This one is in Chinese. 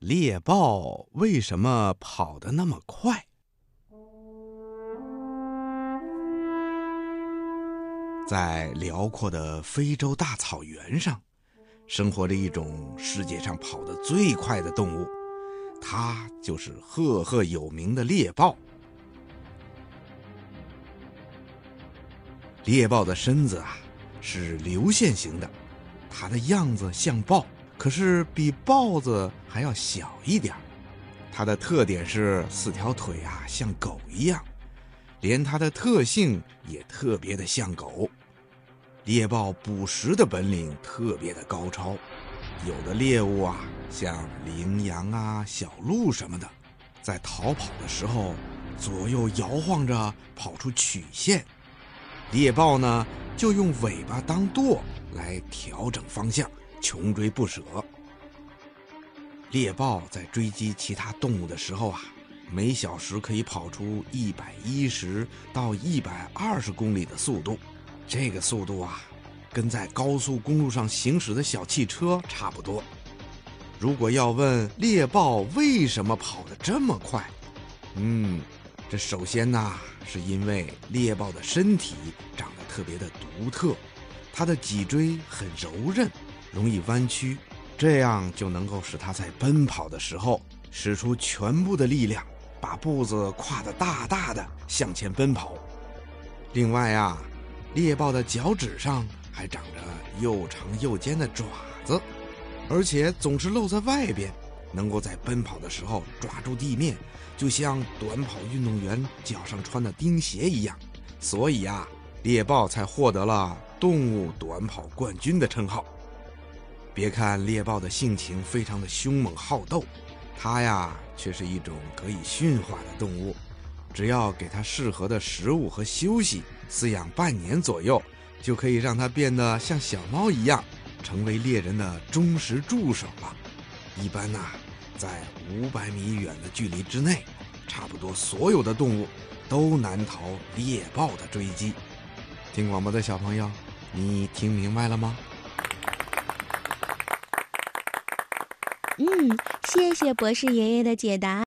猎豹为什么跑得那么快？在辽阔的非洲大草原上，生活着一种世界上跑得最快的动物，它就是赫赫有名的猎豹。猎豹的身子啊是流线型的，它的样子像豹，可是比豹子还要小一点儿。它的特点是四条腿啊像狗一样，连它的特性也特别的像狗。猎豹捕食的本领特别的高超，有的猎物啊，像羚羊啊、小鹿什么的，在逃跑的时候左右摇晃着跑出曲线，猎豹呢就用尾巴当舵来调整方向，穷追不舍。猎豹在追击其他动物的时候啊，每小时可以跑出一百一十到一百二十公里的速度。这个速度啊，跟在高速公路上行驶的小汽车差不多。如果要问猎豹为什么跑得这么快，嗯，这首先呢，是因为猎豹的身体长得特别的独特，它的脊椎很柔韧，容易弯曲，这样就能够使它在奔跑的时候使出全部的力量，把步子跨得大大的向前奔跑。另外啊。猎豹的脚趾上还长着又长又尖的爪子，而且总是露在外边，能够在奔跑的时候抓住地面，就像短跑运动员脚上穿的钉鞋一样。所以啊，猎豹才获得了动物短跑冠军的称号。别看猎豹的性情非常的凶猛好斗，它呀却是一种可以驯化的动物。只要给它适合的食物和休息，饲养半年左右，就可以让它变得像小猫一样，成为猎人的忠实助手了。一般呐，在五百米远的距离之内，差不多所有的动物都难逃猎豹的追击。听广播的小朋友，你听明白了吗？嗯，谢谢博士爷爷的解答。